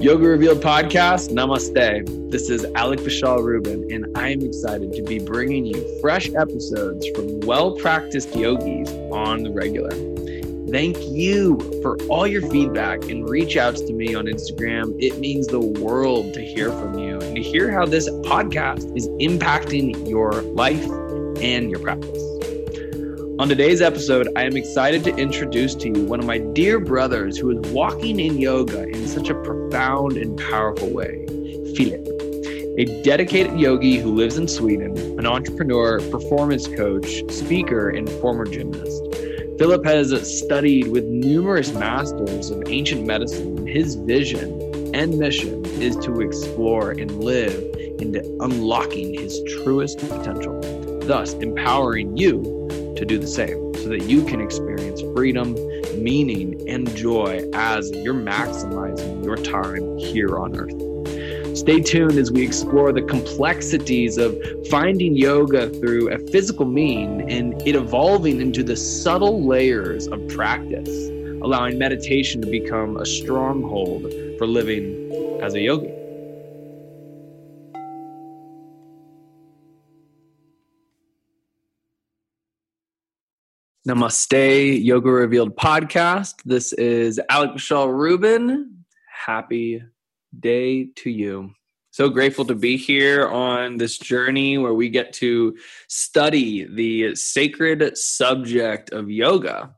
Yoga Revealed podcast, namaste. This is Alec Michelle Rubin, and I am excited to be bringing you fresh episodes from well practiced yogis on the regular. Thank you for all your feedback and reach outs to me on Instagram. It means the world to hear from you and to hear how this podcast is impacting your life and your practice. On today's episode, I am excited to introduce to you one of my dear brothers who is walking in yoga in such a profound and powerful way, Philip. A dedicated yogi who lives in Sweden, an entrepreneur, performance coach, speaker, and former gymnast. Philip has studied with numerous masters of ancient medicine, and his vision and mission is to explore and live into unlocking his truest potential, thus empowering you to do the same so that you can experience freedom, meaning, and joy as you're maximizing your time here on earth. Stay tuned as we explore the complexities of finding yoga through a physical mean and it evolving into the subtle layers of practice, allowing meditation to become a stronghold for living as a yogi. Namaste, Yoga Revealed podcast. This is Alec Michelle Rubin. Happy day to you. So grateful to be here on this journey where we get to study the sacred subject of yoga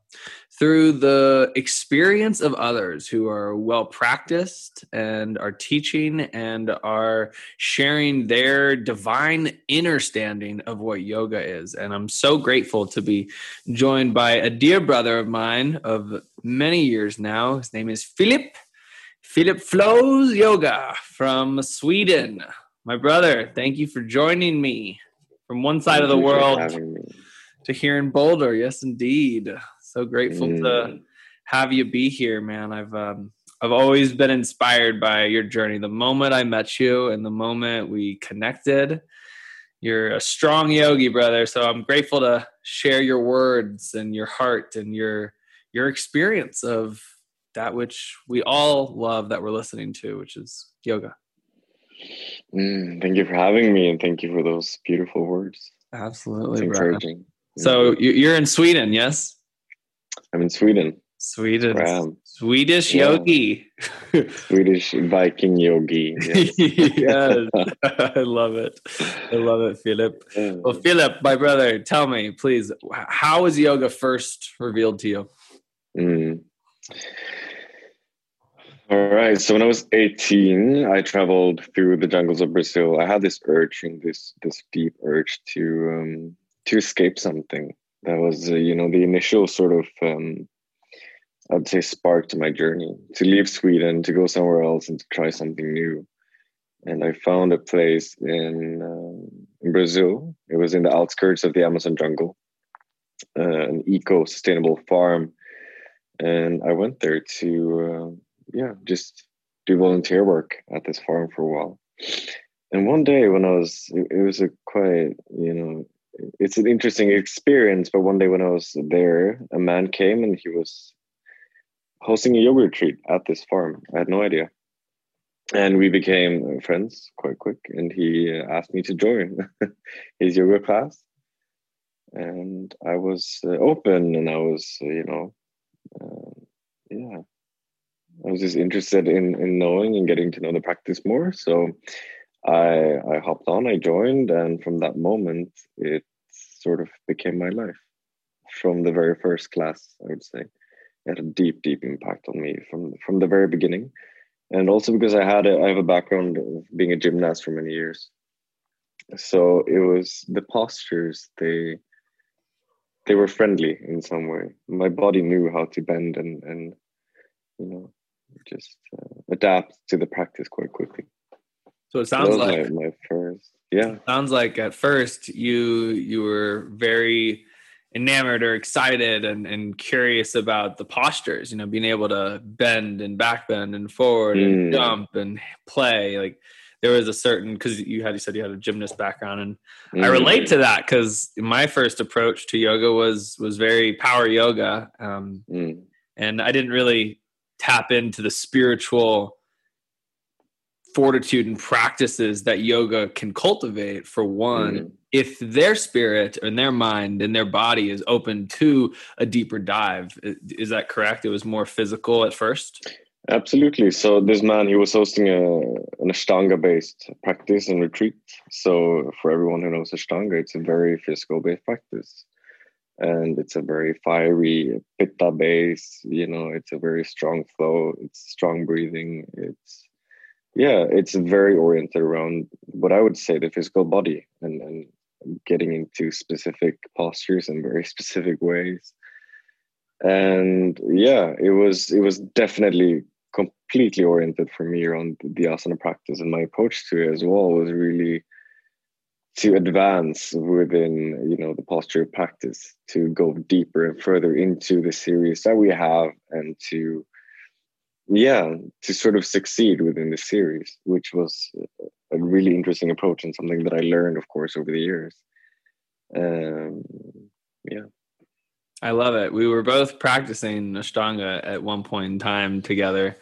through the experience of others who are well practiced and are teaching and are sharing their divine understanding of what yoga is. And I'm so grateful to be joined by a dear brother of mine of many years now. His name is Philip. Philip Flows Yoga from Sweden. My brother, thank you for joining me from one side Thank of the world to here in Boulder. Yes, indeed. So grateful to Mm. have you be here, man. I've um, I've always been inspired by your journey. The moment I met you and the moment we connected, you're a strong yogi, brother. So I'm grateful to share your words and your heart and your your experience of that which we all love that we're listening to, which is yoga. Mm, thank you for having me, and thank you for those beautiful words. It's Absolutely, brother. encouraging. So you're in Sweden, yes? I'm in Sweden, Sweden, Swedish Yeah. yogi. Swedish Viking yogi. Yes. yes, I love it. I love it, Philip. Well, Philip, my brother, tell me, please, how was yoga first revealed to you? Mm. All right. So when I was 18, I traveled through the jungles of Brazil. I had this urge, and this this deep urge to um, to escape something. That was, uh, you know, the initial sort of, um, I'd say, spark to my journey to leave Sweden, to go somewhere else, and to try something new. And I found a place in, um in Brazil, It was in the outskirts of the Amazon jungle, uh, an eco-sustainable farm, and I went there to uh, yeah just do volunteer work at this farm for a while. And one day when I was, it, it was a quite you know it's an interesting experience. But one day when I was there, a man came and he was hosting a yoga retreat at this farm. I had no idea. And we became friends quite quick. And he asked me to join his yoga class. And I was uh, open and I was, uh, you know, uh, yeah, I was just interested in, in knowing and getting to know the practice more. So I I hopped on, I joined, and from that moment, it sort of became my life. From the very first class, I would say, it had a deep, deep impact on me from from the very beginning, and also because I had a, I have a background of being a gymnast for many years, so it was the postures they they were friendly in some way. My body knew how to bend and and you know just uh, adapt to the practice quite quickly. So it sounds like my, my, first. Yeah. Sounds like at first you you were very enamored or excited and, and curious about the postures, you know, being able to bend and back bend and forward mm. and jump and play. Like there was a certain because you had you said you had a gymnast background and mm. I relate to that because my first approach to yoga was was very power yoga. Um, mm. and I didn't really tap into the spiritual fortitude and practices that yoga can cultivate for one mm. if their spirit and their mind and their body is open to a deeper dive is that correct? It was more physical at first? Absolutely. So this man he was hosting a an ashtanga based practice and retreat. So for everyone who knows ashtanga it's a very physical based practice. And it's a very fiery pitta base you know it's a very strong flow it's strong breathing it's yeah it's very oriented around what i would say the physical body and, and getting into specific postures in very specific ways. And yeah it was it was definitely completely oriented for me around the asana practice and my approach to it as well was really to advance within you know the posture practice to go deeper and further into the series that we have and to yeah to sort of succeed within the series which was a really interesting approach and something that i learned of course over the years. Um yeah. I love it. We were both practicing ashtanga at one point in time together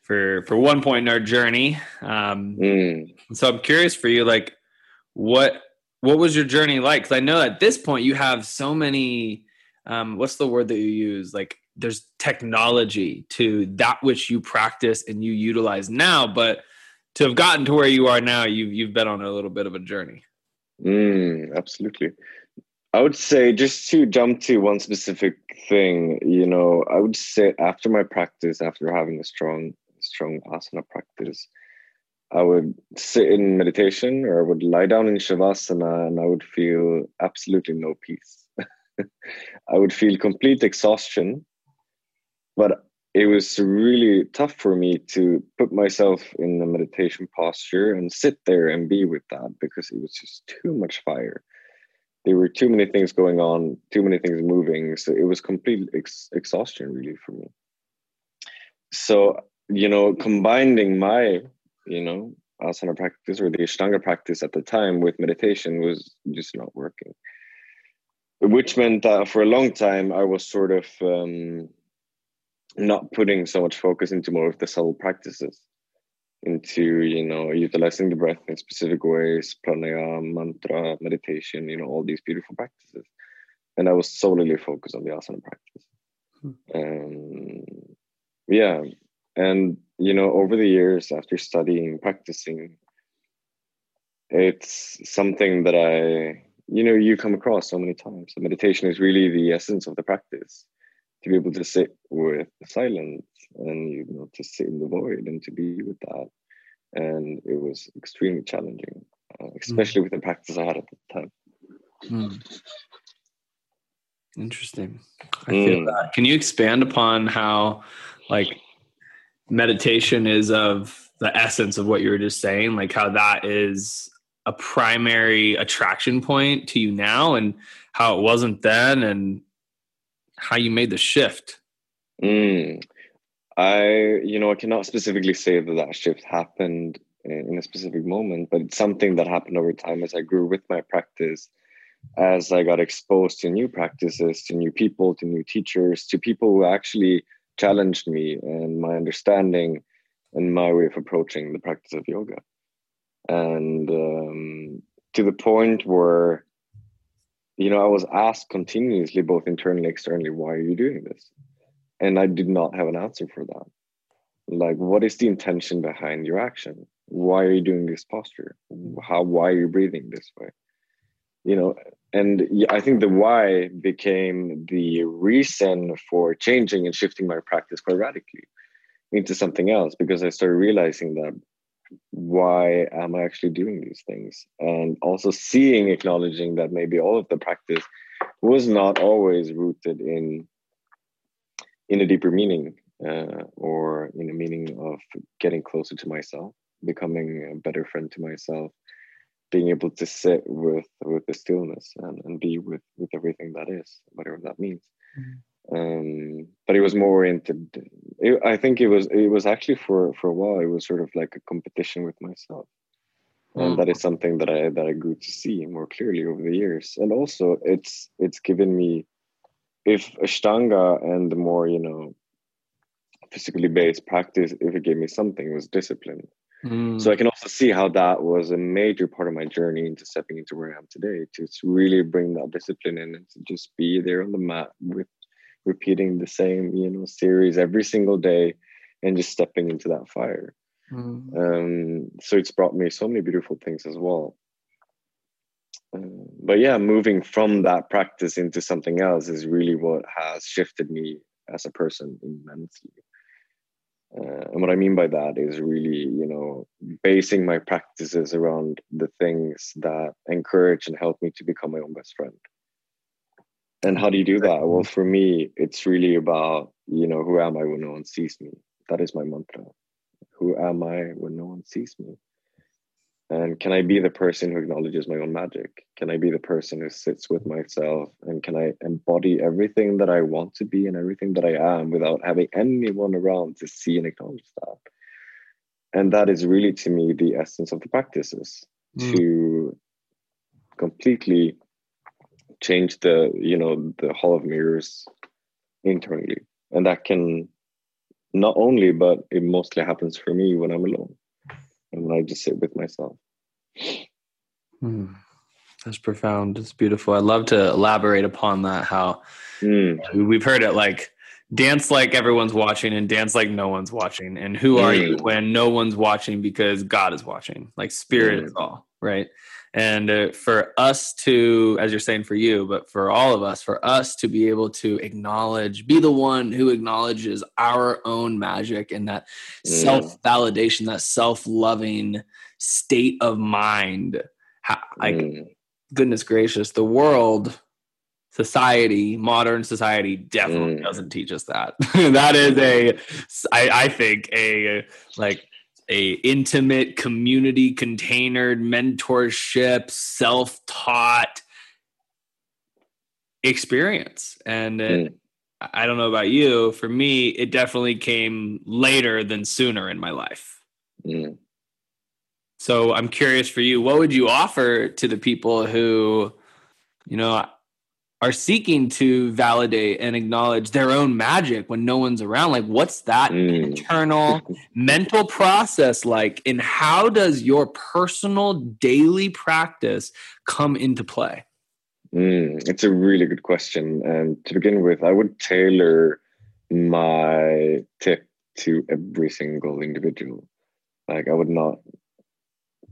for for one point in our journey. Um mm. so i'm curious for you like what what was your journey like? Because i know at this point you have so many um what's the word that you use? Like there's technology to that which you practice and you utilize now but to have gotten to where you are now you've you've been on a little bit of a journey. Mm, absolutely. I would say just to jump to one specific thing you know i would say after my practice after having a strong strong asana practice i would sit in meditation or i would lie down in shavasana and i would feel absolutely no peace i would feel complete exhaustion but it was really tough for me to put myself in a meditation posture and sit there and be with that because it was just too much fire. There were too many things going on too many things moving so it was complete ex- exhaustion really for me. So you know combining my you know asana practice or the ashtanga practice at the time with meditation was just not working which meant that for a long time i was sort of um, not putting so much focus into more of the subtle practices into you know utilizing the breath in specific ways pranayama mantra meditation you know all these beautiful practices. And i was solely focused on the asana practice. Hmm. um, yeah. And you know over the years after studying practicing it's something that i you know you come across so many times so meditation is really the essence of the practice to be able to sit with the silence and you know to sit in the void and to be with that and it was extremely challenging uh, especially mm. with the practice i had at the time mm. interesting i feel mm. that can you expand upon how like meditation is of the essence of what you were just saying like how that is a primary attraction point to you now and how it wasn't then and how you made the shift? Mm. I, you know, I cannot specifically say that that shift happened in a specific moment, but it's something that happened over time as I grew with my practice, as I got exposed to new practices, to new people, to new teachers, to people who actually challenged me and my understanding and my way of approaching the practice of yoga. And um, to the point where, you know, I was asked continuously, both internally and externally, why are you doing this? And I did not have an answer for that. Like, what is the intention behind your action? Why are you doing this posture? How, why are you breathing this way? You know, and I think the why became the reason for changing and shifting my practice quite radically into something else because I started realizing that why am I actually doing these things? And also seeing, acknowledging that maybe all of the practice was not always rooted in in a deeper meaning uh, or in a meaning of getting closer to myself, becoming a better friend to myself, being able to sit with with the stillness and, and be with with everything that is, whatever that means. Mm-hmm. Um, but it was more oriented. It, I think it was it was actually for for a while. It was sort of like a competition with myself, and that is something that I that I grew to see more clearly over the years. And also, it's it's given me if Ashtanga and the more, you know, physically based practice, if it gave me something, it was discipline. Mm. So I can also see how that was a major part of my journey into stepping into where I am today, to really bring that discipline in and to just be there on the mat with repeating the same, you know, series every single day and just stepping into that fire. Mm. Um, so it's brought me so many beautiful things as well. Um, but yeah, moving from that practice into something else is really what has shifted me as a person immensely. Uh, and what I mean by that is really, you know, basing my practices around the things that encourage and help me to become my own best friend. And how do you do that? Well, for me, it's really about, you know, who am I when no one sees me? That is my mantra. Who am I when no one sees me? And can I be the person who acknowledges my own magic? Can I be the person who sits with myself? And can I embody everything that I want to be and everything that I am without having anyone around to see and acknowledge that? And that is really to me the essence of the practices mm. to completely change the, you know, the hall of mirrors internally. And that can not only, but it mostly happens for me when I'm alone and when I just sit with myself. Mm, that's profound. It's beautiful. I'd love to elaborate upon that. How mm. we've heard it like dance like everyone's watching and dance like no one's watching. And who mm. are you hmm. when no one's watching because God is watching? Like spirit is hmm. all right. And uh, for us to, as you're saying for you, but for all of us, for us to be able to acknowledge, be the one who acknowledges our own magic and that mm. self validation, that self loving state of mind. How, like, mm. goodness gracious, the world society modern society definitely mm. doesn't teach us that that is a I, I think a like a intimate community containered mentorship self-taught experience and mm. i don't know about you for me it definitely came later than sooner in my life mm. so i'm curious for you what would you offer to the people who you know are seeking to validate and acknowledge their own magic when no one's around? Like what's that mm. internal mental process like? And how does your personal daily practice come into play? Mm, it's a really good question. And to begin with i would tailor my tip to every single individual. Like i would not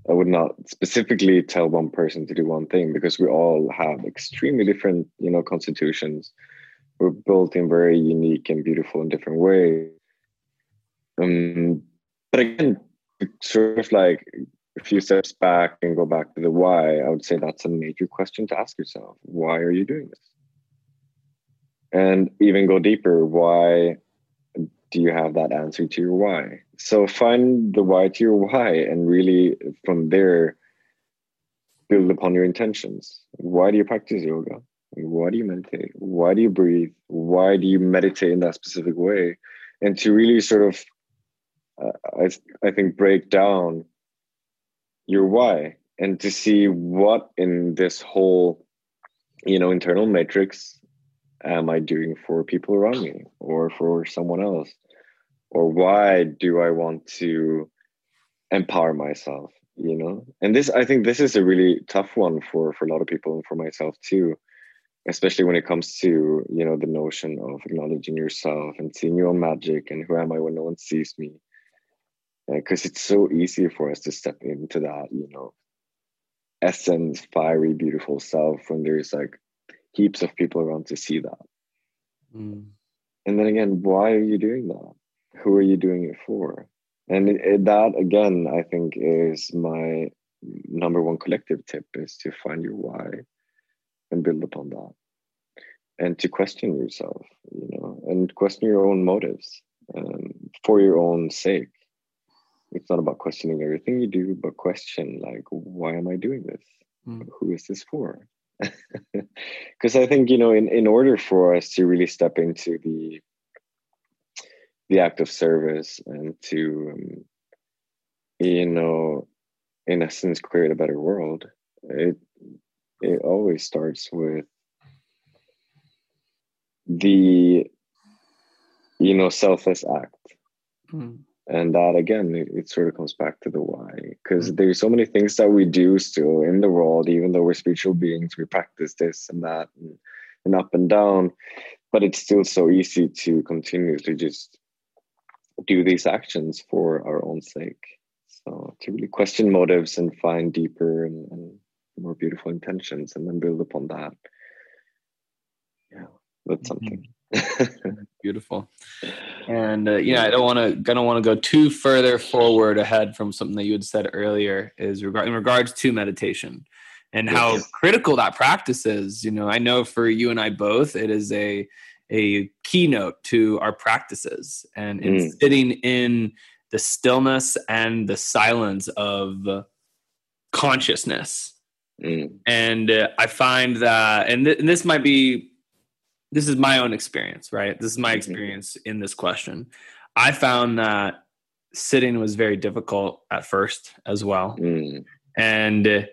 I would not specifically tell one person to do one thing because we all have extremely different, you know, constitutions. We're built in very unique and beautiful and different ways. Um, but again, sort of like a few steps back and go back to the why, I would say that's a major question to ask yourself. Why are you doing this? And even go deeper, why do you have that answer to your why? So find the why to your why, and really from there, build upon your intentions. Why do you practice yoga? Why do you meditate? Why do you breathe? Why do you meditate in that specific way? And to really sort of, uh, I, I think, break down your why and to see what in this whole, you know, internal matrix am I doing for people around me or for someone else? Or why do I want to empower myself? You know, and this I think this is a really tough one for for a lot of people and for myself too, especially when it comes to you know the notion of acknowledging yourself and seeing your own magic and who am I when no one sees me, because it's so easy for us to step into that you know essence, fiery, beautiful self when there's like heaps of people around to see that. Mm. And then again, why are you doing that? Who are you doing it for? And it, it, that again, I think, is my number one collective tip: is to find your why and build upon that, and to question yourself, you know, and question your own motives um, for your own sake. It's not about questioning everything you do, but question like, why am I doing this? Mm. Who is this for? because I think you know, in in order for us to really step into the the act of service and to um, you know, in essence, create a better world, it it always starts with the you know selfless act. Mm and that again it, it, sort of comes back to the why because mm-hmm. there's so many things that we do still in the world even though we're spiritual beings we practice this and that and, and up and down but it's still so easy to continue to just do these actions for our own sake so to really question motives and find deeper and, and more beautiful intentions and then build upon that yeah that's mm-hmm. Beautiful. And uh, yeah, I don't want to. I don't want to go too further forward ahead from something that you had said earlier. Is regard in regards to meditation and how yes. critical that practice is. You know, I know for you and I both, it is a a keynote to our practices and in mm. sitting in the stillness and the silence of consciousness. Mm. And uh, I find that, and, th- and this might be this is my own experience, right? This is my mm-hmm. experience in this question. I found that sitting was very difficult at first as well. Mm. And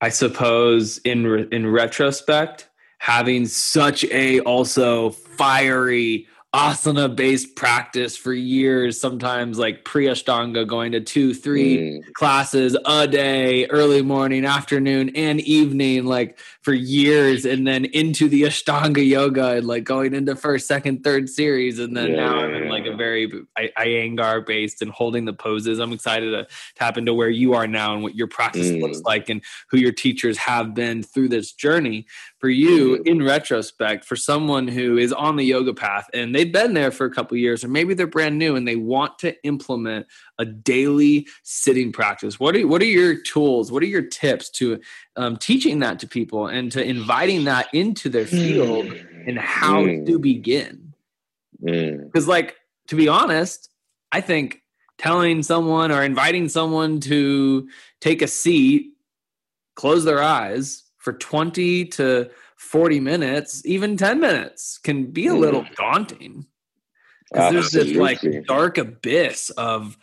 I suppose in re- in retrospect, having such a also fiery asana based practice for years, sometimes like pre Ashtanga, going to two, three mm. classes a day, early morning, afternoon, and evening, like for years, and then into the Ashtanga yoga and like going into first, second, third series. And then yeah, now I'm in like very Iyengar based and holding the poses. I'm excited to tap into where you are now and what your practice mm. looks like and who your teachers have been through this journey for you mm. in retrospect for someone who is on the yoga path and they've been there for a couple years or maybe they're brand new and they want to implement a daily sitting practice what are what are your tools what are your tips to um, teaching that to people and to inviting that into their field and how mm. to begin because mm. like to be honest i think telling someone or inviting someone to take a seat close their eyes for 20 to 40 minutes, even 10 minutes can be a little mm. daunting. Because there's this like dark abyss of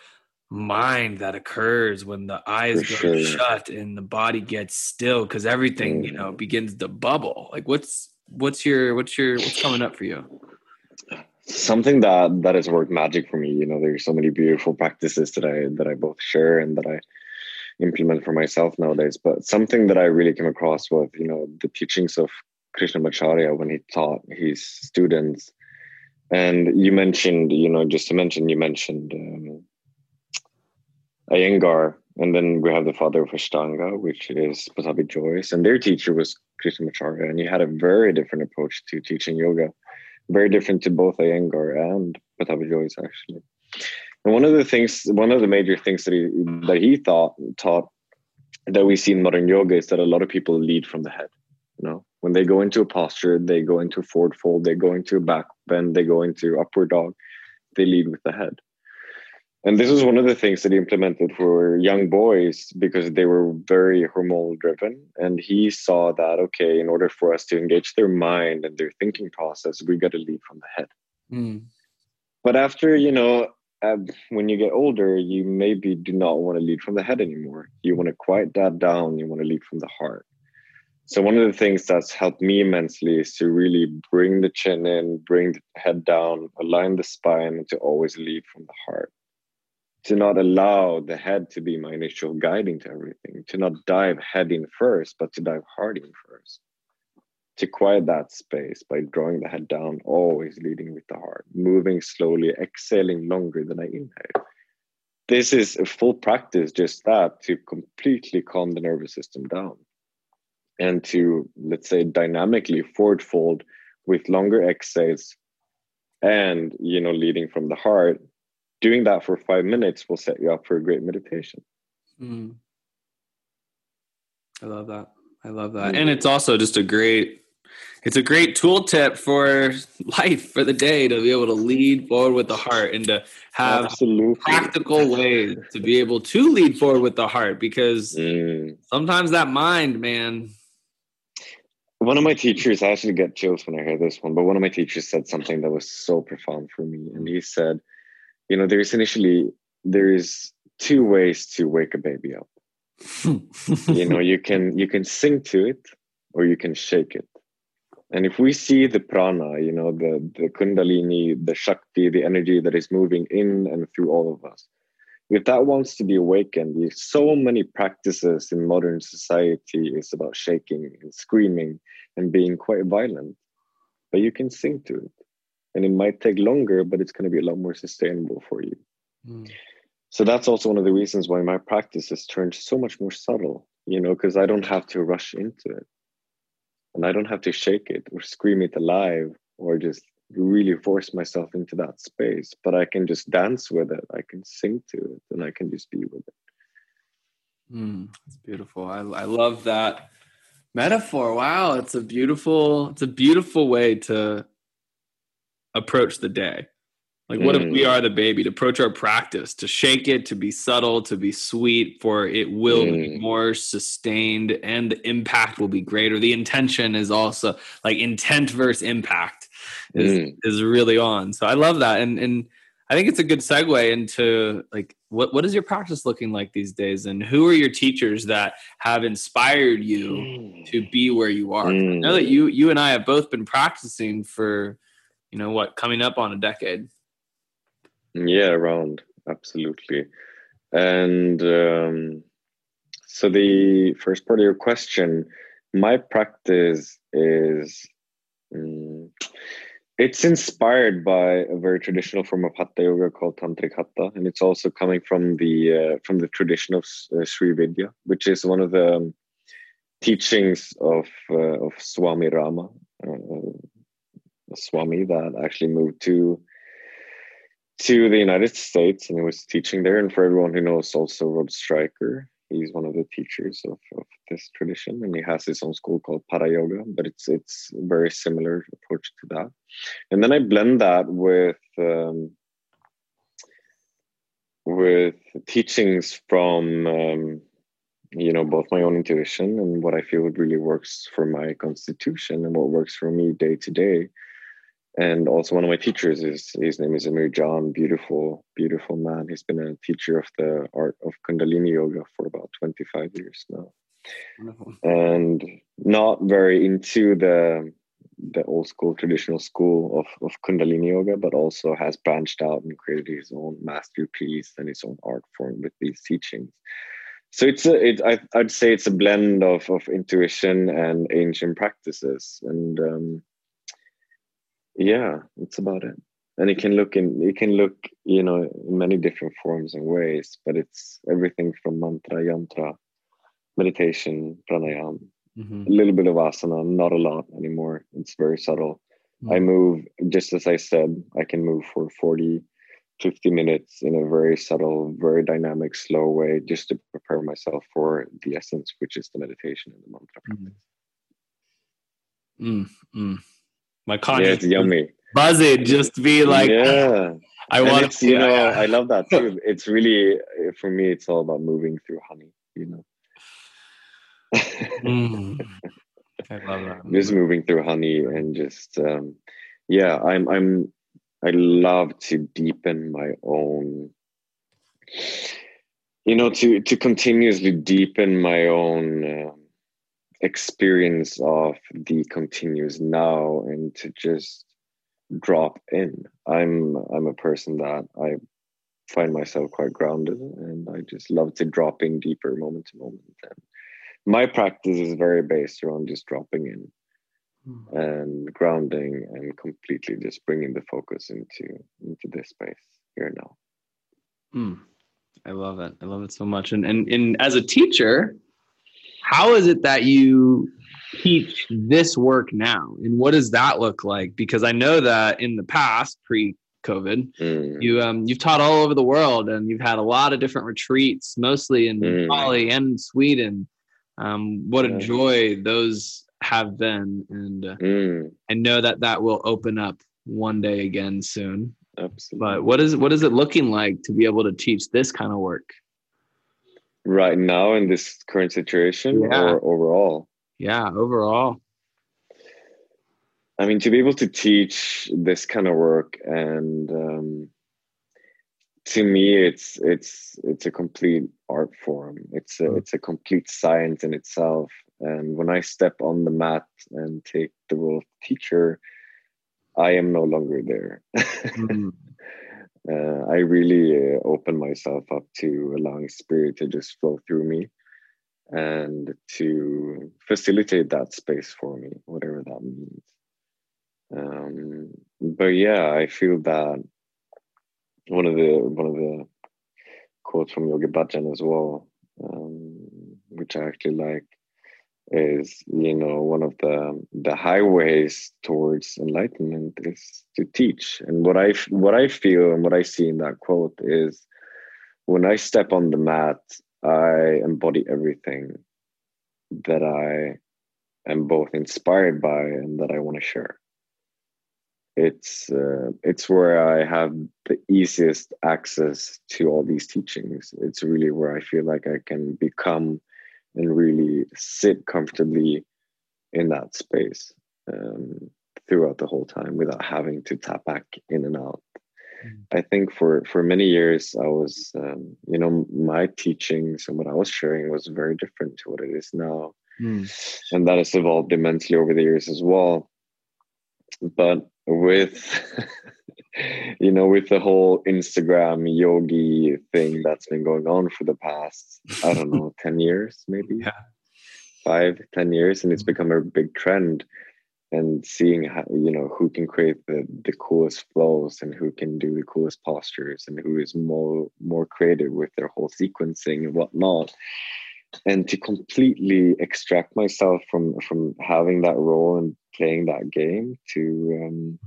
mind that occurs when the eyes for go sure. shut and the body gets still because everything, mm. you know, mm. begins to bubble. Like what's what's your what's your what's coming up for you? Something that that has worked magic for me. You know, there's so many beautiful practices that I that I both share and that I implement for myself nowadays. But something that I really came across was, you know, the teachings of Krishnamacharya when he taught his students. And you mentioned, you know, just to mention, you mentioned um, Iyengar, and then we have the father of Ashtanga, which is Pattabhi Jois, and their teacher was Krishnamacharya, and he had a very different approach to teaching yoga, very different to both Iyengar and Pattabhi Jois, actually. And one of the things, one of the major things that he that he thought taught that we see in modern yoga is that a lot of people lead from the head. You know, when they go into a posture, they go into forward fold, they go into a back bend, they go into upward dog, they lead with the head. And this was one of the things that he implemented for young boys because they were very hormonal driven. And he saw that okay in order for us to engage their mind and their thinking process we got to lead from the head. Mm. but after you know uh, when you get older you maybe do not want to lead from the head anymore. You want to quiet that down. You want to lead from the heart. So one of the things that's helped me immensely is to really bring the chin in bring the head down align the spine and to always lead from the heart to not allow the head to be my initial guiding to everything, to not dive head in first, but to dive heart in first. To quiet that space by drawing the head down, always leading with the heart, moving slowly, exhaling longer than I inhale. This is a full practice, just that, to completely calm the nervous system down and to, let's say, dynamically forward fold with longer exhales and, you know, leading from the heart doing that for five minutes will set you up for a great meditation. Mm. I love that. I love that. Mm. And it's also just a great it's a great tool tip for life for the day to be able to lead forward with the heart and to have Absolutely. practical ways to be able to lead forward with the heart because mm. sometimes that mind man one of my teachers i actually get chills when i hear this one but one of my teachers said something that was so profound for me and he said you know there's initially there is two ways to wake a baby up. You know you can you can sing to it or you can shake it. And if we see the prana you know the the kundalini the shakti the energy that is moving in and through all of us if that wants to be awakened so many practices in modern society is about shaking and screaming and being quite violent but you can sing to it and it might take longer but it's going to be a lot more sustainable for you. Mm. so that's also one of the reasons why my practice has turned so much more subtle you know because i don't have to rush into it. And i don't have to shake it or scream it alive or just really force myself into that space but i can just dance with it. I can sing to it and i can just be with it. Mm, it's beautiful. I, I love that metaphor. Wow it's a beautiful it's a beautiful way to approach the day. Like, what mm. if we mm. are the baby? To approach our practice, to shake it, to be subtle, to be sweet, for it will mm. be more sustained and the impact will be greater. The intention is also like intent versus impact is, mm. is really on. So I love that. And, and I think it's a good segue into like, what, what is your practice looking like these days? And who are your teachers that have inspired you mm. to be where you are? I know that mm. you, you and I have both been practicing for you know what coming up on a decade. Yeah around absolutely. And um, so the first part of your question my practice is um, it's inspired by a very traditional form of hatha yoga called tantric hatha and it's also coming from the uh, from the tradition of uh, sri vidya which is one of the um, teachings of uh, of swami rama uh, Swami that actually moved to to the United States and he was teaching there. And for everyone who knows, also Rod Stryker, he's one of the teachers of, of this tradition, and he has his own school called Para Yoga, but it's it's a very similar approach to that. And then I blend that with um, with teachings from um, you know both my own intuition and what I feel really works for my constitution and what works for me day to day and also one of my teachers is his name is Amir John, beautiful, beautiful man. He's been a teacher of the art of Kundalini yoga for about 25 years now. Wonderful. And not very into the the old school traditional school of, of Kundalini yoga, but also has branched out and created his own masterpiece and his own art form with these teachings. So it's a, it, I, I'd say it's a blend of, of intuition and ancient practices. And um, yeah it's about it and it can look in it can look you know in many different forms and ways but it's everything from mantra yantra meditation pranayam mm-hmm. a little bit of asana not a lot anymore it's very subtle mm-hmm. i move just as i said i can move for 40 50 minutes in a very subtle very dynamic slow way just to prepare myself for the essence which is the meditation and the mantra practice mm-hmm. My conscious yeah, it's yummy buzzing just be like yeah I want to, you know, yeah. I love that too. It's really, for me, it's all about moving through honey, you know. mm. I love that. Just moving through honey and just, um, yeah, I'm, I'm, I love to deepen my own, you know, to to continuously deepen my own. Um, experience of the continuous now and to just drop in. I'm i'm a person that i find myself quite grounded and i just love to drop in deeper moment to moment. And my practice is very based around just dropping in mm. and grounding and completely just bringing the focus into into this space here now. Mm. i love it. I love it so much. And and, and as a teacher how is it that you teach this work now and what does that look like because i know that in the past pre covid mm. you um you've taught all over the world and you've had a lot of different retreats mostly in mm. Bali and Sweden um what a joy those have been and uh, mm. I know that that will open up one day again soon Absolutely. but what is what is it looking like to be able to teach this kind of work right now in this current situation yeah. or overall? Yeah, overall. I mean, to be able to teach this kind of work, and um, to me, it's it's it's a complete art form. It's a mm. it's a complete science in itself. And when I step on the mat and take the role of teacher, I am no longer there. mm uh, I really uh, open myself up to allowing spirit to just flow through me and to facilitate that space for me, whatever that means. Um, but yeah, I feel that one of the one of the quotes from Yogi Bhajan as well, um, which I actually like, is you know one of the the highways towards enlightenment is to teach. And what i what i feel and what i see in that quote is when i step on the mat i embody everything that i am both inspired by and that i want to share. It's uh, it's where i have the easiest access to all these teachings. It's really where i feel like i can become and really sit comfortably in that space um, throughout the whole time without having to tap back in and out. Mm. I think for for many years I was, um, you know, my teachings and what I was sharing was very different to what it is now, mm. and that has evolved immensely over the years as well. But with you know, with the whole Instagram yogi thing that's been going on for the past, I don't know, 10 years, maybe yeah. five, 10 years. And it's mm-hmm. become a big trend. And seeing how, you know, who can create the, the coolest flows and who can do the coolest postures and who is more, more creative with their whole sequencing and whatnot. And to completely extract myself from, from having that role and playing that game to, um,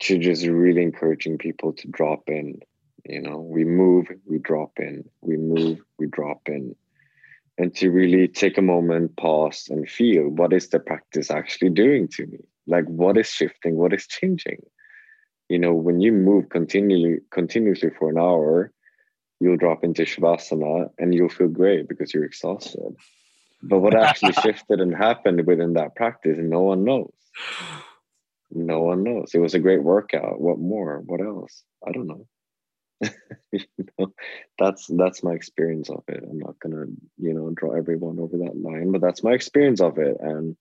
to just really encouraging people to drop in. You know, we move, we drop in, we move, we drop in. And to really take a moment, pause, and feel what is the practice actually doing to me? Like what is shifting, what is changing? You know, when you move continually continuously for an hour, you'll drop into Shavasana and you'll feel great because you're exhausted. But what actually shifted and happened within that practice, no one knows no one knows. It was a great workout. What more? What else? I don't know. you know, that's that's my experience of it. I'm not gonna, you know, draw everyone over that line, but that's my experience of it. And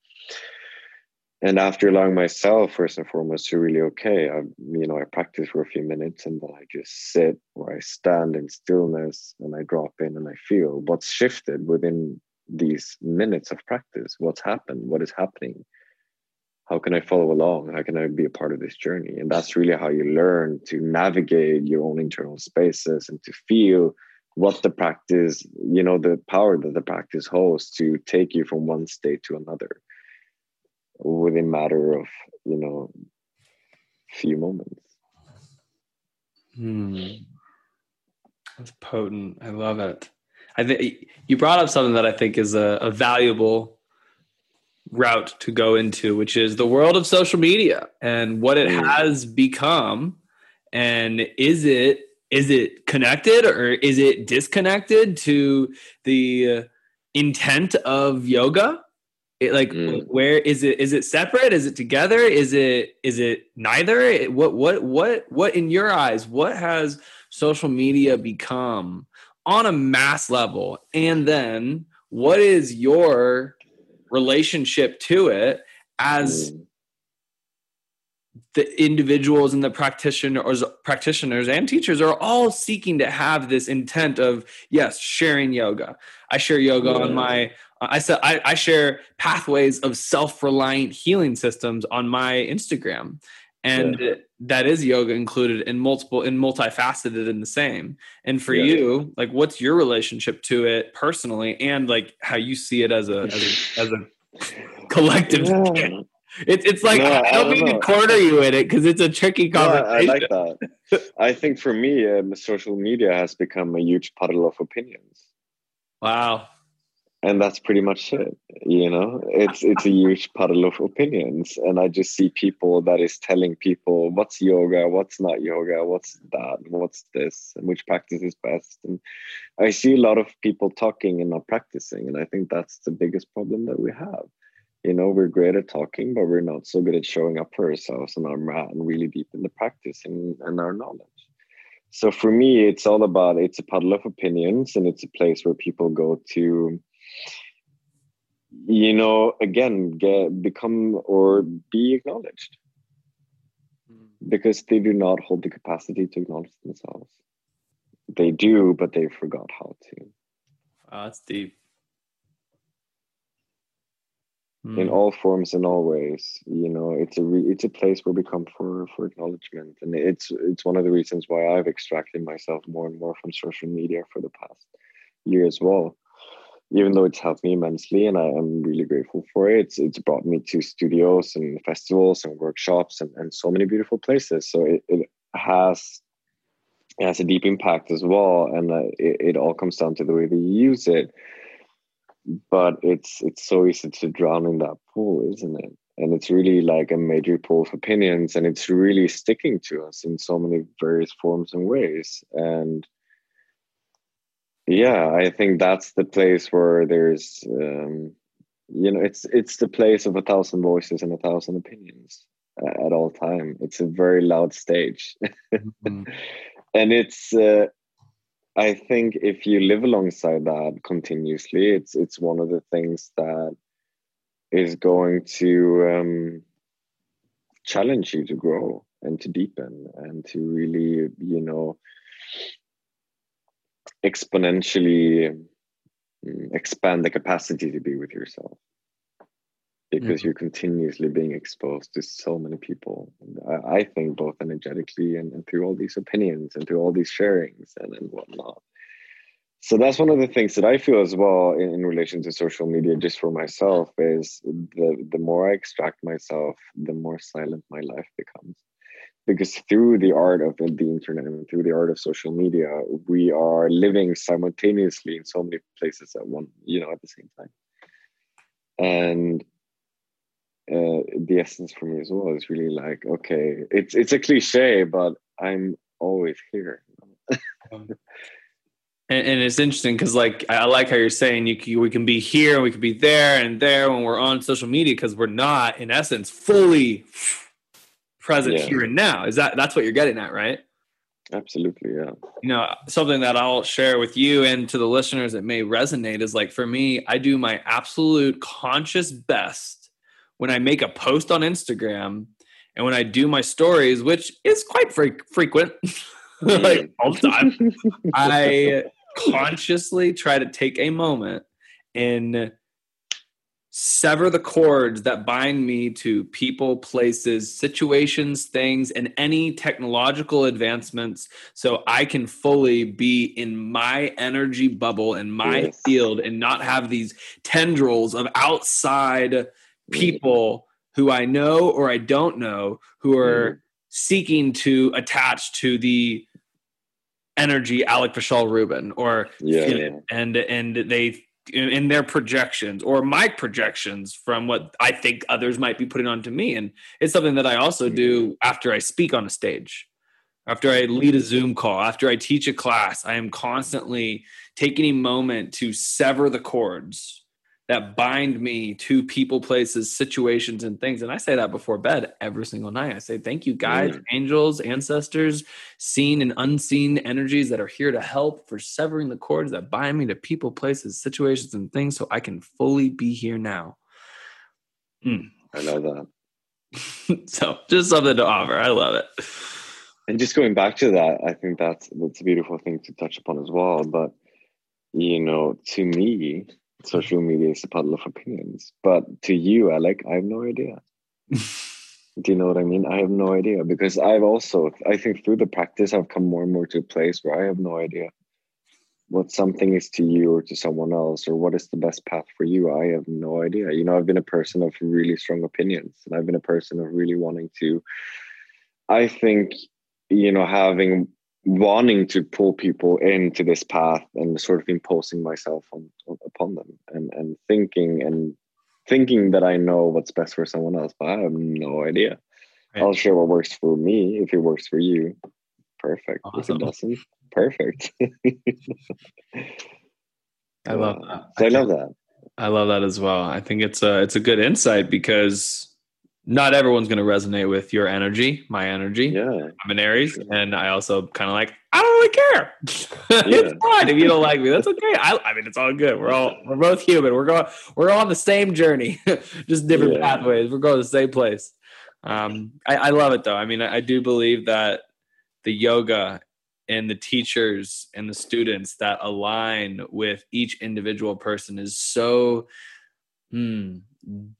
and after allowing myself first and foremost to really okay, I you know, I practice for a few minutes and then I just sit or I stand in stillness and I drop in and I feel what's shifted within these minutes of practice, what's happened, what is happening how can I follow along? How can I be a part of this journey? And that's really how you learn to navigate your own internal spaces and to feel what the practice, you know, the power that the practice holds to take you from one state to another within matter of, you know, few moments. Hmm. That's potent. I love it. I think you brought up something that I think is a, a valuable route to go into, which is the world of social media and what it mm. has become. And is it is it connected or is it disconnected to the intent of yoga? It, like mm. where is it is it separate? Is it together? Is it is it neither? What what what what in your eyes what has social media become on a mass level? And then what is your relationship to it as mm. the individuals and the practitioners practitioners and teachers are all seeking to have this intent of yes sharing yoga i share yoga mm. on my I said I, I share pathways of self-reliant healing systems on my Instagram, and yeah. That is yoga included in multiple in multifaceted in the same. And for yeah. you, like, what's your relationship to it personally, and like how you see it as a as a, as a collective. Yeah. It's it's like no, I, don't I don't mean know. to corner you in it because it's a tricky conversation. I like that. I think for me, um, social media has become a huge puddle of opinions. Wow and that's pretty much it you know? It's it's a huge puddle of opinions. And i just see people that is telling people what's yoga? What's not yoga? What's that? What's this? And which practice is best? And i see a lot of people talking and not practicing. And i think that's the biggest problem that we have. You know we're great at talking but we're not so good at showing up for ourselves and our mat and really deep in the practice and, and our knowledge. So for me it's all about it's a puddle of opinions and it's a place where people go to you know again get become or be acknowledged. Mm. because they do not hold the capacity to acknowledge themselves. They do but they forgot how to. Oh, that's deep. Mm. in all forms and all ways you know it's a re- it's a place where we come for for acknowledgement. And it's it's one of the reasons why i've extracted myself more and more from social media for the past year as well even though it's helped me immensely and I am really grateful for it, it's, it's brought me to studios and festivals and workshops and, and so many beautiful places. So it, it has it has a deep impact as well. And uh, it, it all comes down to the way that you use it. But it's it's so easy to drown in that pool, isn't it? And it's really like a major pool of opinions and it's really sticking to us in so many various forms and ways. And yeah i think that's the place where there's um, you know it's it's the place of a thousand voices and a thousand opinions uh, at all time it's a very loud stage mm-hmm. and it's uh, i think if you live alongside that continuously it's it's one of the things that is going to um, challenge you to grow and to deepen and to really you know exponentially mm, expand the capacity to be with yourself. Because mm-hmm. you're continuously being exposed to so many people. I, I, think both energetically and, and, through all these opinions and through all these sharings and, and whatnot. So that's one of the things that i feel as well in, in relation to social media just for myself is the the more i extract myself the more silent my life becomes because through the art of the internet and through the art of social media we are living simultaneously in so many places at one you know at the same time. And uh, the essence for me as well is really like okay it's it's a cliche but i'm always here. And, and, it's interesting because like i like how you're saying you, we can be here and we can be there and there when we're on social media because we're not in essence fully present yeah. here and now. Is that that's what you're getting at, right? Absolutely, yeah. You know, something that I'll share with you and to the listeners that may resonate is like for me, I do my absolute conscious best when I make a post on Instagram and when I do my stories, which is quite fre- frequent, mm. like all the time. I consciously try to take a moment and sever the cords that bind me to people, places, situations, things, and any technological advancements so I can fully be in my energy bubble and my yes. field and not have these tendrils of outside people who I know or I don't know who are mm. seeking to attach to the energy Alec Michelle Rubin or yeah, yeah. and and they in their projections or my projections from what I think others might be putting onto me. And it's something that I also do after I speak on a stage. after I lead a Zoom call, after I teach a class, I am constantly taking a moment to sever the cords that bind me to people, places, situations, and things. And I say that before bed every single night. I say, Thank you, guides, mm. angels, ancestors, seen and unseen energies that are here to help for severing the cords that bind me to people, places, situations, and things so I can fully be here now. Mm. I love that. so, just something to offer. I love it. And just going back to that, I think that's that's a beautiful thing to touch upon as well. But you know, to me, social media is a puddle of opinions. But to you, Alec, I have no idea. Do you know what I mean? I have no idea because I've also, I think through the practice, I've come more and more to a place where I have no idea what something is to you or to someone else or what is the best path for you. I have no idea. You know, I've been a person of really strong opinions and I've been a person of really wanting to, I think, you know, having wanting to pull people into this path and sort of imposing myself on, upon them and and thinking and thinking that I know what's best for someone else, but I have no idea. Right. I'll share what works for me. If it works for you, perfect. Awesome. If it doesn't, perfect. I love uh, that. So I, I love that. I love that as well. I think it's a it's a good insight because not everyone's going to resonate with your energy, my energy. Yeah. I'm an Aries, and I also kind of like, I don't really care. it's fine if you don't like me. That's okay. I, I, mean, it's all good. We're all we're both human. We're going we're on the same journey, just different yeah. pathways. We're going to the same place. Um, I, I love it though. I mean, I, I do believe that the yoga and the teachers and the students that align with each individual person is so hmm,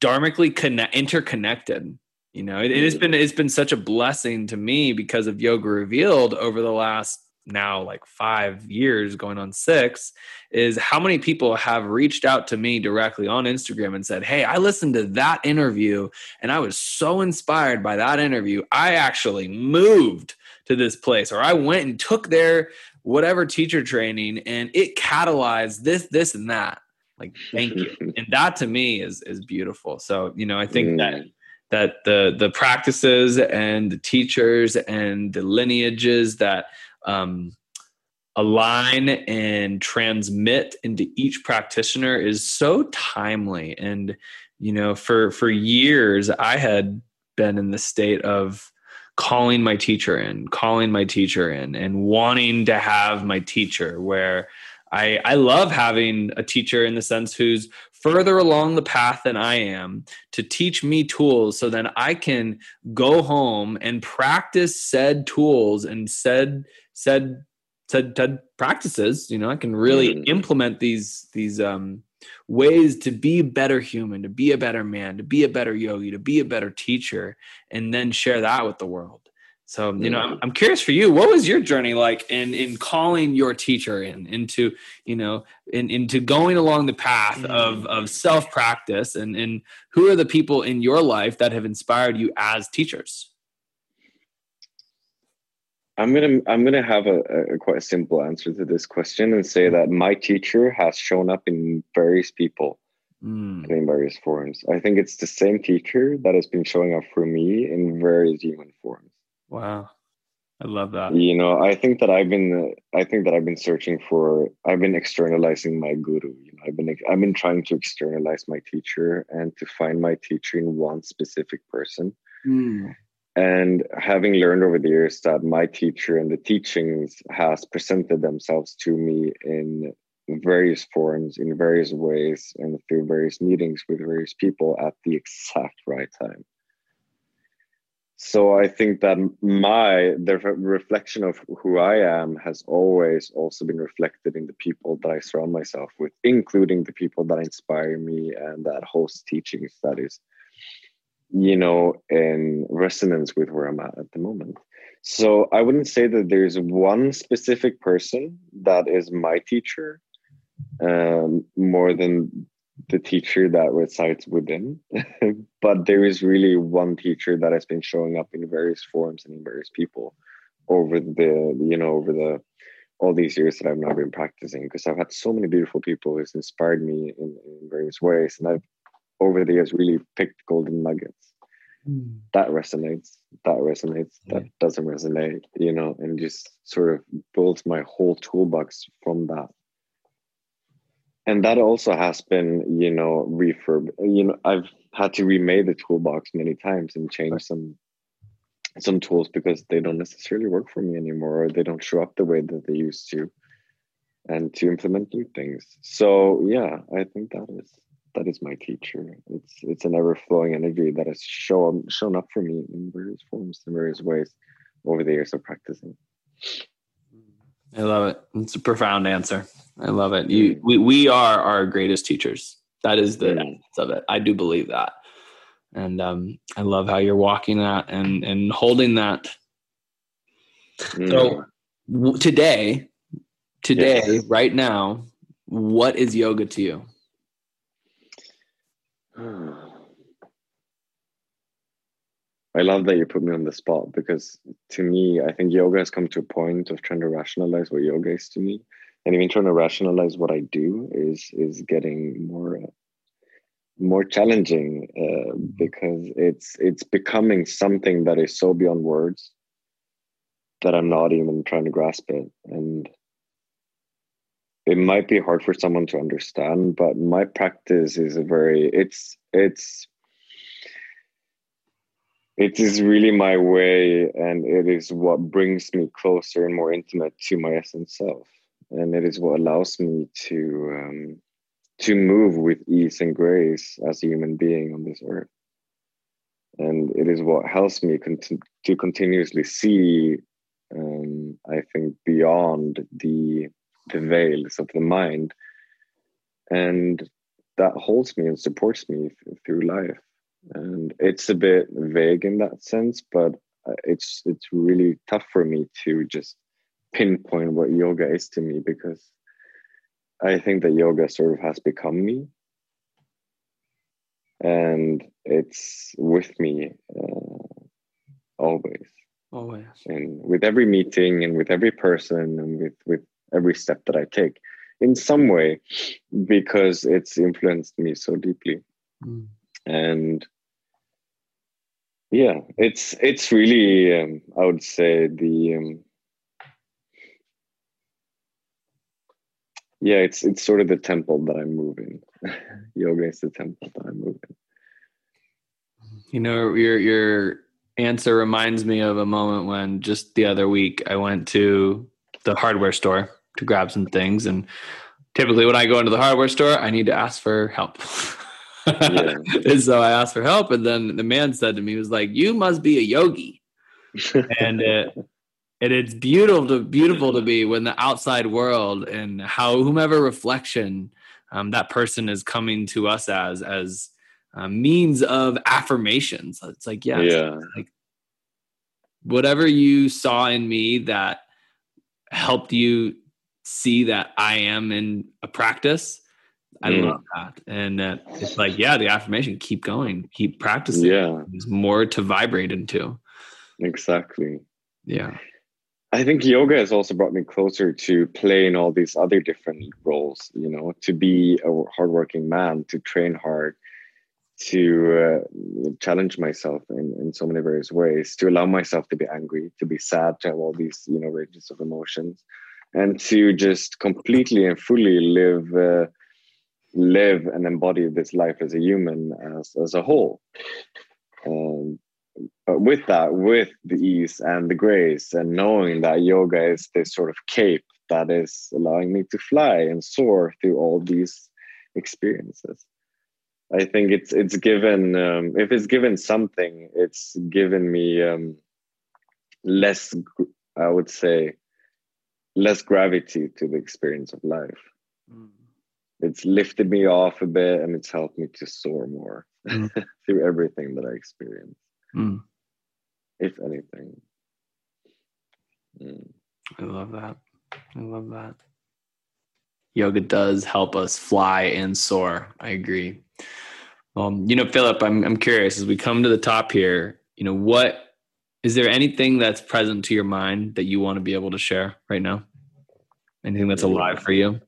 dharmically connect, interconnected you know? It, it, has been it's been such a blessing to me because of yoga revealed over the last now like five years going on six is how many people have reached out to me directly on instagram and said hey i listened to that interview and i was so inspired by that interview. I actually moved to this place or i went and took their whatever teacher training and it catalyzed this this and that like thank you. And that to me is is beautiful. So you know i think mm. that that the the practices and the teachers and the lineages that um, align and transmit into each practitioner is so timely. And you know for for years i had been in the state of calling my teacher in calling my teacher in and wanting to have my teacher where I, I love having a teacher in the sense who's further along the path than I am to teach me tools so then I can go home and practice said tools and said said said, said practices. You know, I can really mm. implement these these um ways to be a better human, to be a better man, to be a better yogi, to be a better teacher, and then share that with the world. So, you know, I'm, I'm, curious for you, what was your journey like in, in calling your teacher in, into, you know, in, into going along the path of, mm. of self practice and, and who are the people in your life that have inspired you as teachers? I'm gonna I'm gonna have a, a, quite a simple answer to this question and say that my teacher has shown up in various people mm. in various forms. I think it's the same teacher that has been showing up for me in various human forms. Wow. I love that. You know, I think that I've been I think that I've been searching for I've been externalizing my guru. You know, I've been I've been trying to externalize my teacher and to find my teacher in one specific person. Mm. And having learned over the years that my teacher and the teachings has presented themselves to me in various forms, in various ways, and through various meetings with various people at the exact right time so i think that my the reflection of who i am has always also been reflected in the people that i surround myself with including the people that inspire me and that host teachings that is you know in resonance with where i'm at at the moment. So i wouldn't say that there's one specific person that is my teacher um, more than the teacher that resides within but there is really one teacher that has been showing up in various forms and in various people over the you know over the all these years that I've now been practicing because I've had so many beautiful people who's inspired me in, in various ways and I've over the years really picked golden nuggets mm. that resonates, that resonates, that doesn't resonate, you know, and just sort of built my whole toolbox from that. And that also has been, you know, refurb. You know, I've had to remake the toolbox many times and change right. some some tools because they don't necessarily work for me anymore or they don't show up the way that they used to and to implement new things so yeah i think that is that is my teacher it's it's an ever-flowing energy that has shown shown up for me in various forms in various ways over the years of practicing i love it it's a profound answer i love it you we, we are our greatest teachers that is the mm. of it i do believe that and um, I love how you're walking that and and holding that. Mm. So w- today, today, yes. right now, what is yoga to you? I love that you put me on the spot because to me, I think yoga has come to a point of trying to rationalize what yoga is to me, and even trying to rationalize what I do is is getting more more challenging uh, because it's it's becoming something that is so beyond words that I'm not even trying to grasp it. And it might be hard for someone to understand but my practice is a very it's it's it is really my way and it is what brings me closer and more intimate to my essence self and it is what allows me to um, to move with ease and grace as a human being on this earth. And it is what helps me cont- to continuously see, um, I think, beyond the, the veils of the mind. And that holds me and supports me th- through life. And it's a bit vague in that sense, but uh, it's it's really tough for me to just pinpoint what yoga is to me because I think that yoga sort of has become me. And it's with me uh, always. Always. And with every meeting and with every person and with, with every step that I take in some way, because it's influenced me so deeply. Mm. And yeah, it's it's really um, I would say the um, yeah it's it's sort of the temple that i'm moving. Yoga is the temple that i'm moving. You know your your answer reminds me of a moment when just the other week i went to the hardware store to grab some things and typically when i go into the hardware store i need to ask for help. Yeah. and so i asked for help and then the man said to me he was like you must be a yogi. And it and it's beautiful to beautiful to be when the outside world and how whomever reflection um, that person is coming to us as as uh, means of affirmations. It's like yeah, yeah. It's like whatever you saw in me that helped you see that i am in a practice i mm. love that. And uh, it's like yeah the affirmation keep going keep practicing. Yeah. There's more to vibrate into. Exactly. Yeah I think yoga has also brought me closer to playing all these other different roles, you know, to be a hardworking man, to train hard, to uh, challenge myself in, in so many various ways, to allow myself to be angry, to be sad, to have all these, you know, ranges of emotions, and to just completely and fully live, uh, live and embody this life as a human as, as a whole. Um, with that, with the ease and the grace, and knowing that yoga is this sort of cape that is allowing me to fly and soar through all these experiences. I think it's it's given um, if it's given something, it's given me um, less. I would say less gravity to the experience of life. Mm. It's lifted me off a bit, and it's helped me to soar more mm. through everything that I experience. Mm. If anything. Mm. I love that. I love that. Yoga does help us fly and soar. I agree. Um, you know, Philip, I'm I'm curious as we come to the top here, you know, what is there anything that's present to your mind that you want to be able to share right now? Anything that's alive for you?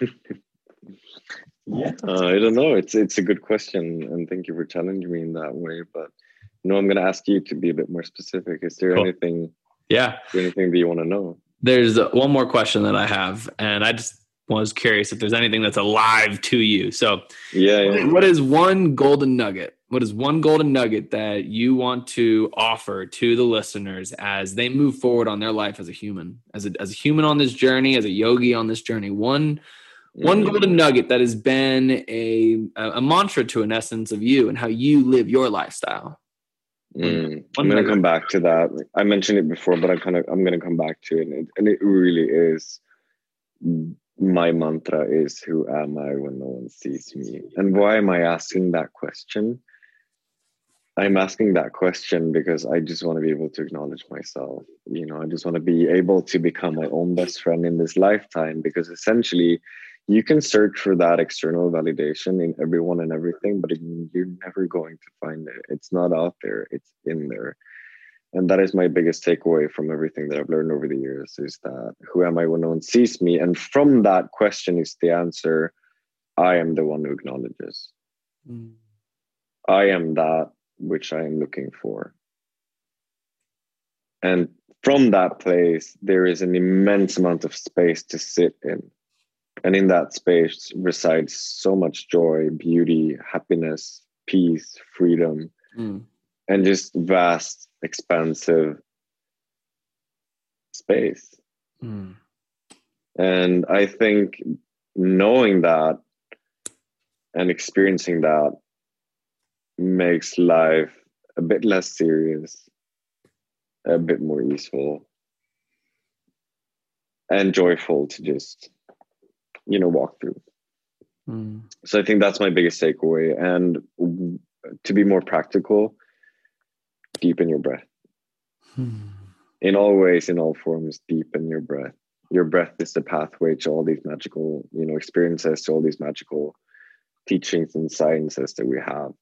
Yeah, uh, I don't know. It's it's a good question, and thank you for challenging me in that way. But know, I'm going to ask you to be a bit more specific. Is there cool. anything? Yeah, anything that you want to know? There's one more question that I have, and I just was curious if there's anything that's alive to you. So, yeah, yeah. what is one golden nugget? What is one golden nugget that you want to offer to the listeners as they move forward on their life as a human, as a as a human on this journey, as a yogi on this journey? One one mm-hmm. golden nugget that has been a a mantra to an essence of you and how you live your lifestyle. Mm. I'm going to come back to that. I mentioned it before, but i'm kind of I'm going to come back to it, and it, and it really is my mantra is who am i when no one sees me and why am i asking that question i'm asking that question because i just want to be able to acknowledge myself you know i just want to be able to become my own best friend in this lifetime because essentially you can search for that external validation in everyone and everything but you're never going to find it. It's not out there. It's in there. And that is my biggest takeaway from everything that i've learned over the years is that who am i when no one sees me? And from that question is the answer i am the one who acknowledges. Mm. i am that which i am looking for. And from that place there is an immense amount of space to sit in and in that space resides so much joy beauty happiness peace freedom mm. and just vast expansive space. Mm. And I think knowing that and experiencing that makes life a bit less serious, a bit more useful, and joyful to just, you know, walk through. Mm. So I think that's my biggest takeaway. And to be more practical, deepen your breath. Hmm. In all ways, in all forms, deepen your breath. Your breath is the pathway to all these magical, you know, experiences, to all these magical teachings and sciences that we have.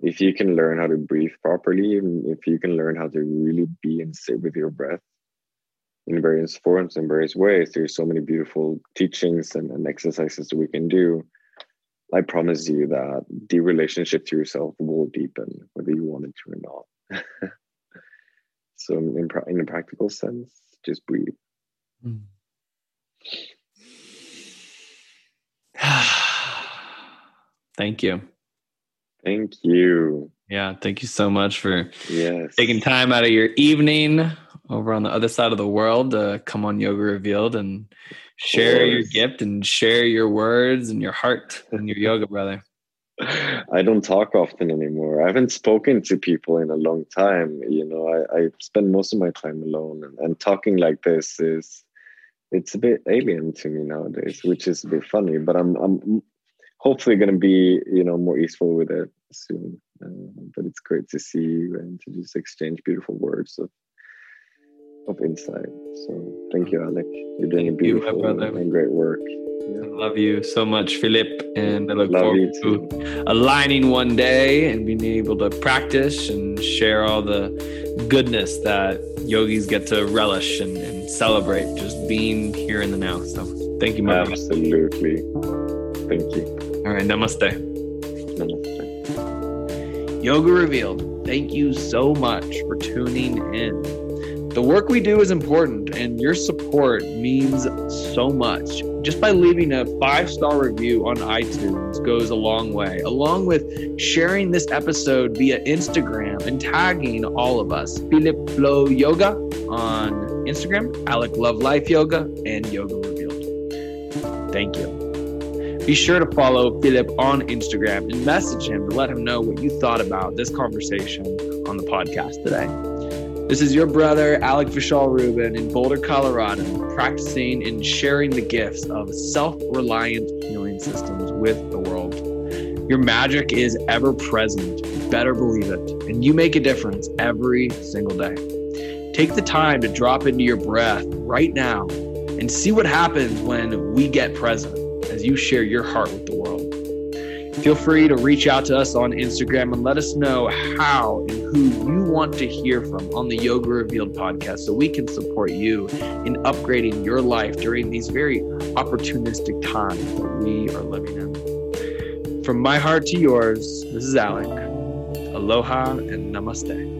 If you can learn how to breathe properly, if you can learn how to really be and sit with your breath in various forms in various ways, there's so many beautiful teachings and, and exercises that we can do. I promise you that the relationship to yourself will deepen, whether you want it to or not. so in, in a practical sense, just breathe. Mm. thank you. Thank you. Yeah, thank you so much for yes. taking time out of your evening over on the other side of the world to come on Yoga Revealed and share your gift and share your words and your heart and your yoga, brother. I don't talk often anymore. I haven't spoken to people in a long time. You know, I, I spend most of my time alone, and, and talking like this is it's a bit alien to me nowadays, which is a bit funny. But I'm I'm hopefully going to be you know more easeful with it soon. Uh, but it's great to see you and to just exchange beautiful words of of insight. So thank you, Alec. You're doing thank a beautiful you, and great work. Yeah. I love you so much, Philip, and I look love forward to aligning one day and being able to practice and share all the goodness that yogis get to relish and, and celebrate just being here in the now. So thank you, my Absolutely. Thank you. All right, namaste. Namaste. Yoga Revealed, thank you so much for tuning in. The work we do is important, and your support means so much. Just by leaving a five star review on iTunes goes a long way, along with sharing this episode via Instagram and tagging all of us. Philip Flow Yoga on Instagram, Alec Love Life Yoga, and Yoga Revealed. Thank you. Be sure to follow Philip on Instagram and message him to let him know what you thought about this conversation on the podcast today. This is your brother, Alec Michelle Rubin, in Boulder, Colorado, practicing and sharing the gifts of self reliant healing systems with the world. Your magic is ever present. Better believe it. And you make a difference every single day. Take the time to drop into your breath right now and see what happens when we get present as you share your heart with the world. Feel free to reach out to us on Instagram and let us know how and who you want to hear from on the Yoga Revealed podcast so we can support you in upgrading your life during these very opportunistic times that we are living in. From my heart to yours, this is Alec. Aloha and namaste.